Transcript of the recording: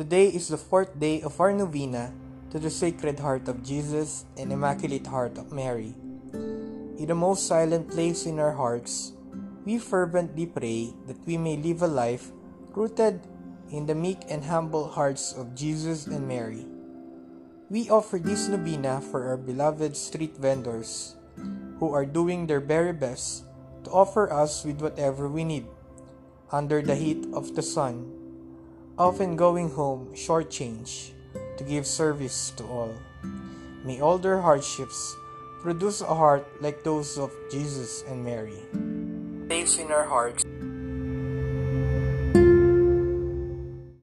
Today is the fourth day of our novena to the Sacred Heart of Jesus and Immaculate Heart of Mary. In the most silent place in our hearts, we fervently pray that we may live a life rooted in the meek and humble hearts of Jesus and Mary. We offer this novena for our beloved street vendors who are doing their very best to offer us with whatever we need under the heat of the sun, often going home shortchanged to give service to all. May all their hardships produce a heart like those of Jesus and Mary. Place in our hearts